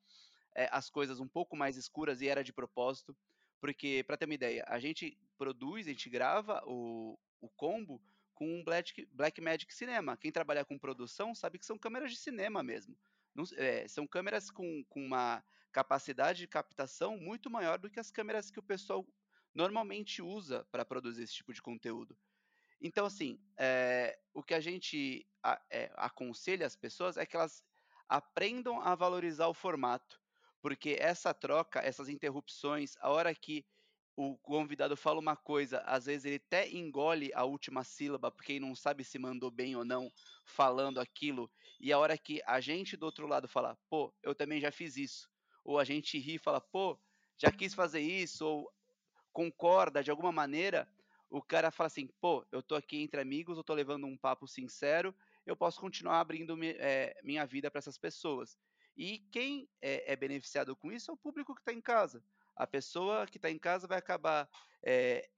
é, as coisas um pouco mais escuras e era de propósito. Porque, para ter uma ideia, a gente produz, a gente grava o, o combo com um Black, Black Magic Cinema. Quem trabalha com produção sabe que são câmeras de cinema mesmo. Não, é, são câmeras com, com uma capacidade de captação muito maior do que as câmeras que o pessoal normalmente usa para produzir esse tipo de conteúdo. Então, assim, é, o que a gente a, é, aconselha as pessoas é que elas aprendam a valorizar o formato, porque essa troca, essas interrupções, a hora que o convidado fala uma coisa, às vezes ele até engole a última sílaba, porque ele não sabe se mandou bem ou não falando aquilo, e a hora que a gente do outro lado fala, pô, eu também já fiz isso, ou a gente ri e fala, pô, já quis fazer isso, ou concorda de alguma maneira, o cara fala assim, pô, eu tô aqui entre amigos, eu tô levando um papo sincero, eu posso continuar abrindo é, minha vida para essas pessoas. E quem é, é beneficiado com isso é o público que está em casa a pessoa que está em casa vai acabar é,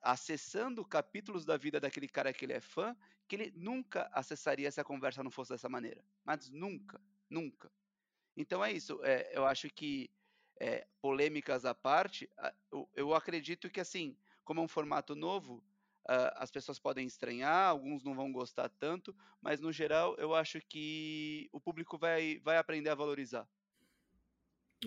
acessando capítulos da vida daquele cara que ele é fã, que ele nunca acessaria se a conversa não fosse dessa maneira. Mas nunca, nunca. Então é isso. É, eu acho que, é, polêmicas à parte, eu, eu, acredito que, assim, como é um formato novo, uh, as pessoas podem estranhar, alguns não vão gostar tanto, mas no geral eu acho que o público vai, vai aprender a valorizar.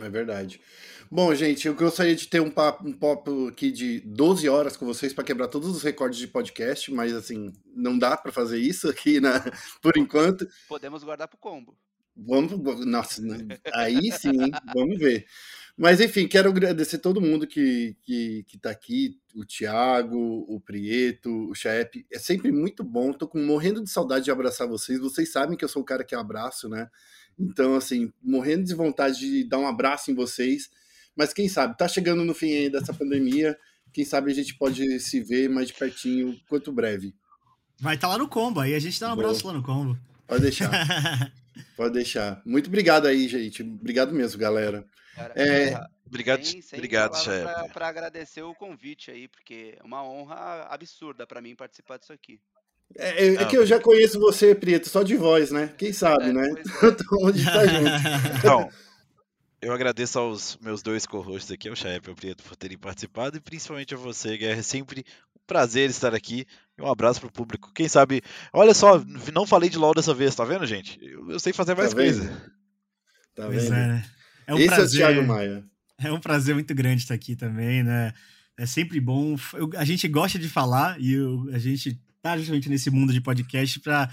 É verdade. Bom, gente, eu gostaria de ter um papo, um papo aqui de 12 horas com vocês para quebrar todos os recordes de podcast, mas assim, não dá para fazer isso aqui na, por enquanto. Podemos guardar para o combo. Vamos, nossa, aí sim, vamos ver. Mas enfim, quero agradecer todo mundo que, que, que tá aqui, o Thiago, o Prieto, o Chaep. É sempre muito bom, tô com, morrendo de saudade de abraçar vocês. Vocês sabem que eu sou o cara que abraço, né? Então, assim, morrendo de vontade de dar um abraço em vocês. Mas quem sabe, tá chegando no fim aí dessa pandemia. Quem sabe a gente pode se ver mais de pertinho quanto breve. Vai estar tá lá no combo, aí a gente dá um abraço Boa. lá no combo. Pode deixar. pode deixar. Muito obrigado aí, gente. Obrigado mesmo, galera. Cara, é... Obrigado, sem, sem obrigado, chefe. Para agradecer o convite aí, porque é uma honra absurda para mim participar disso aqui. É, é, é que eu já conheço você, Prieto, só de voz, né? Quem sabe, É, né? é. Então gente tá junto. Então, eu agradeço aos meus dois co-hosts aqui, ao Chaep e ao Prieto, por terem participado, e principalmente a você, Guerra. É sempre um prazer estar aqui. E um abraço pro público. Quem sabe. Olha só, não falei de LOL dessa vez, tá vendo, gente? Eu, eu sei fazer mais Tá vendo? coisa. Tá Pois vendo? é, né? É um Esse prazer. é o Thiago Maia. É um prazer muito grande estar aqui também, né? É sempre bom. Eu- a gente gosta de falar e eu- a gente tá justamente nesse mundo de podcast para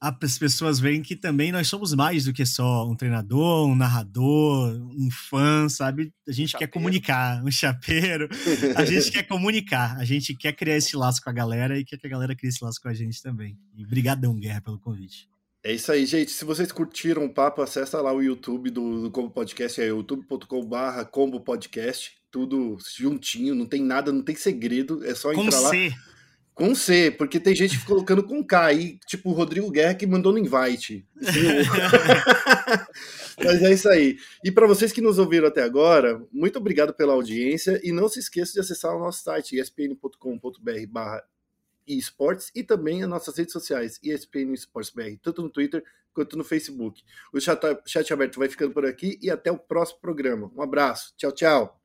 as pessoas verem que também nós somos mais do que só um treinador, um narrador, um fã, sabe? A gente quer comunicar, um chapeiro. A gente quer comunicar, a gente quer criar esse laço com a galera e quer que a galera crie esse laço com a gente também. E brigadão, Guerra, pelo convite. É isso aí, gente. Se vocês curtiram o papo, acessa lá o YouTube do, do Combo Podcast, é youtube.com.br Combo Podcast, tudo juntinho, não tem nada, não tem segredo, é só Com entrar lá. C. Com C, porque tem gente colocando com K aí, tipo o Rodrigo Guerra que mandou no invite. Mas é isso aí. E para vocês que nos ouviram até agora, muito obrigado pela audiência e não se esqueça de acessar o nosso site espn.com.br esportes e também as nossas redes sociais, ESPN Esportes BR, tanto no Twitter quanto no Facebook. O chat, chat aberto vai ficando por aqui e até o próximo programa. Um abraço. Tchau, tchau.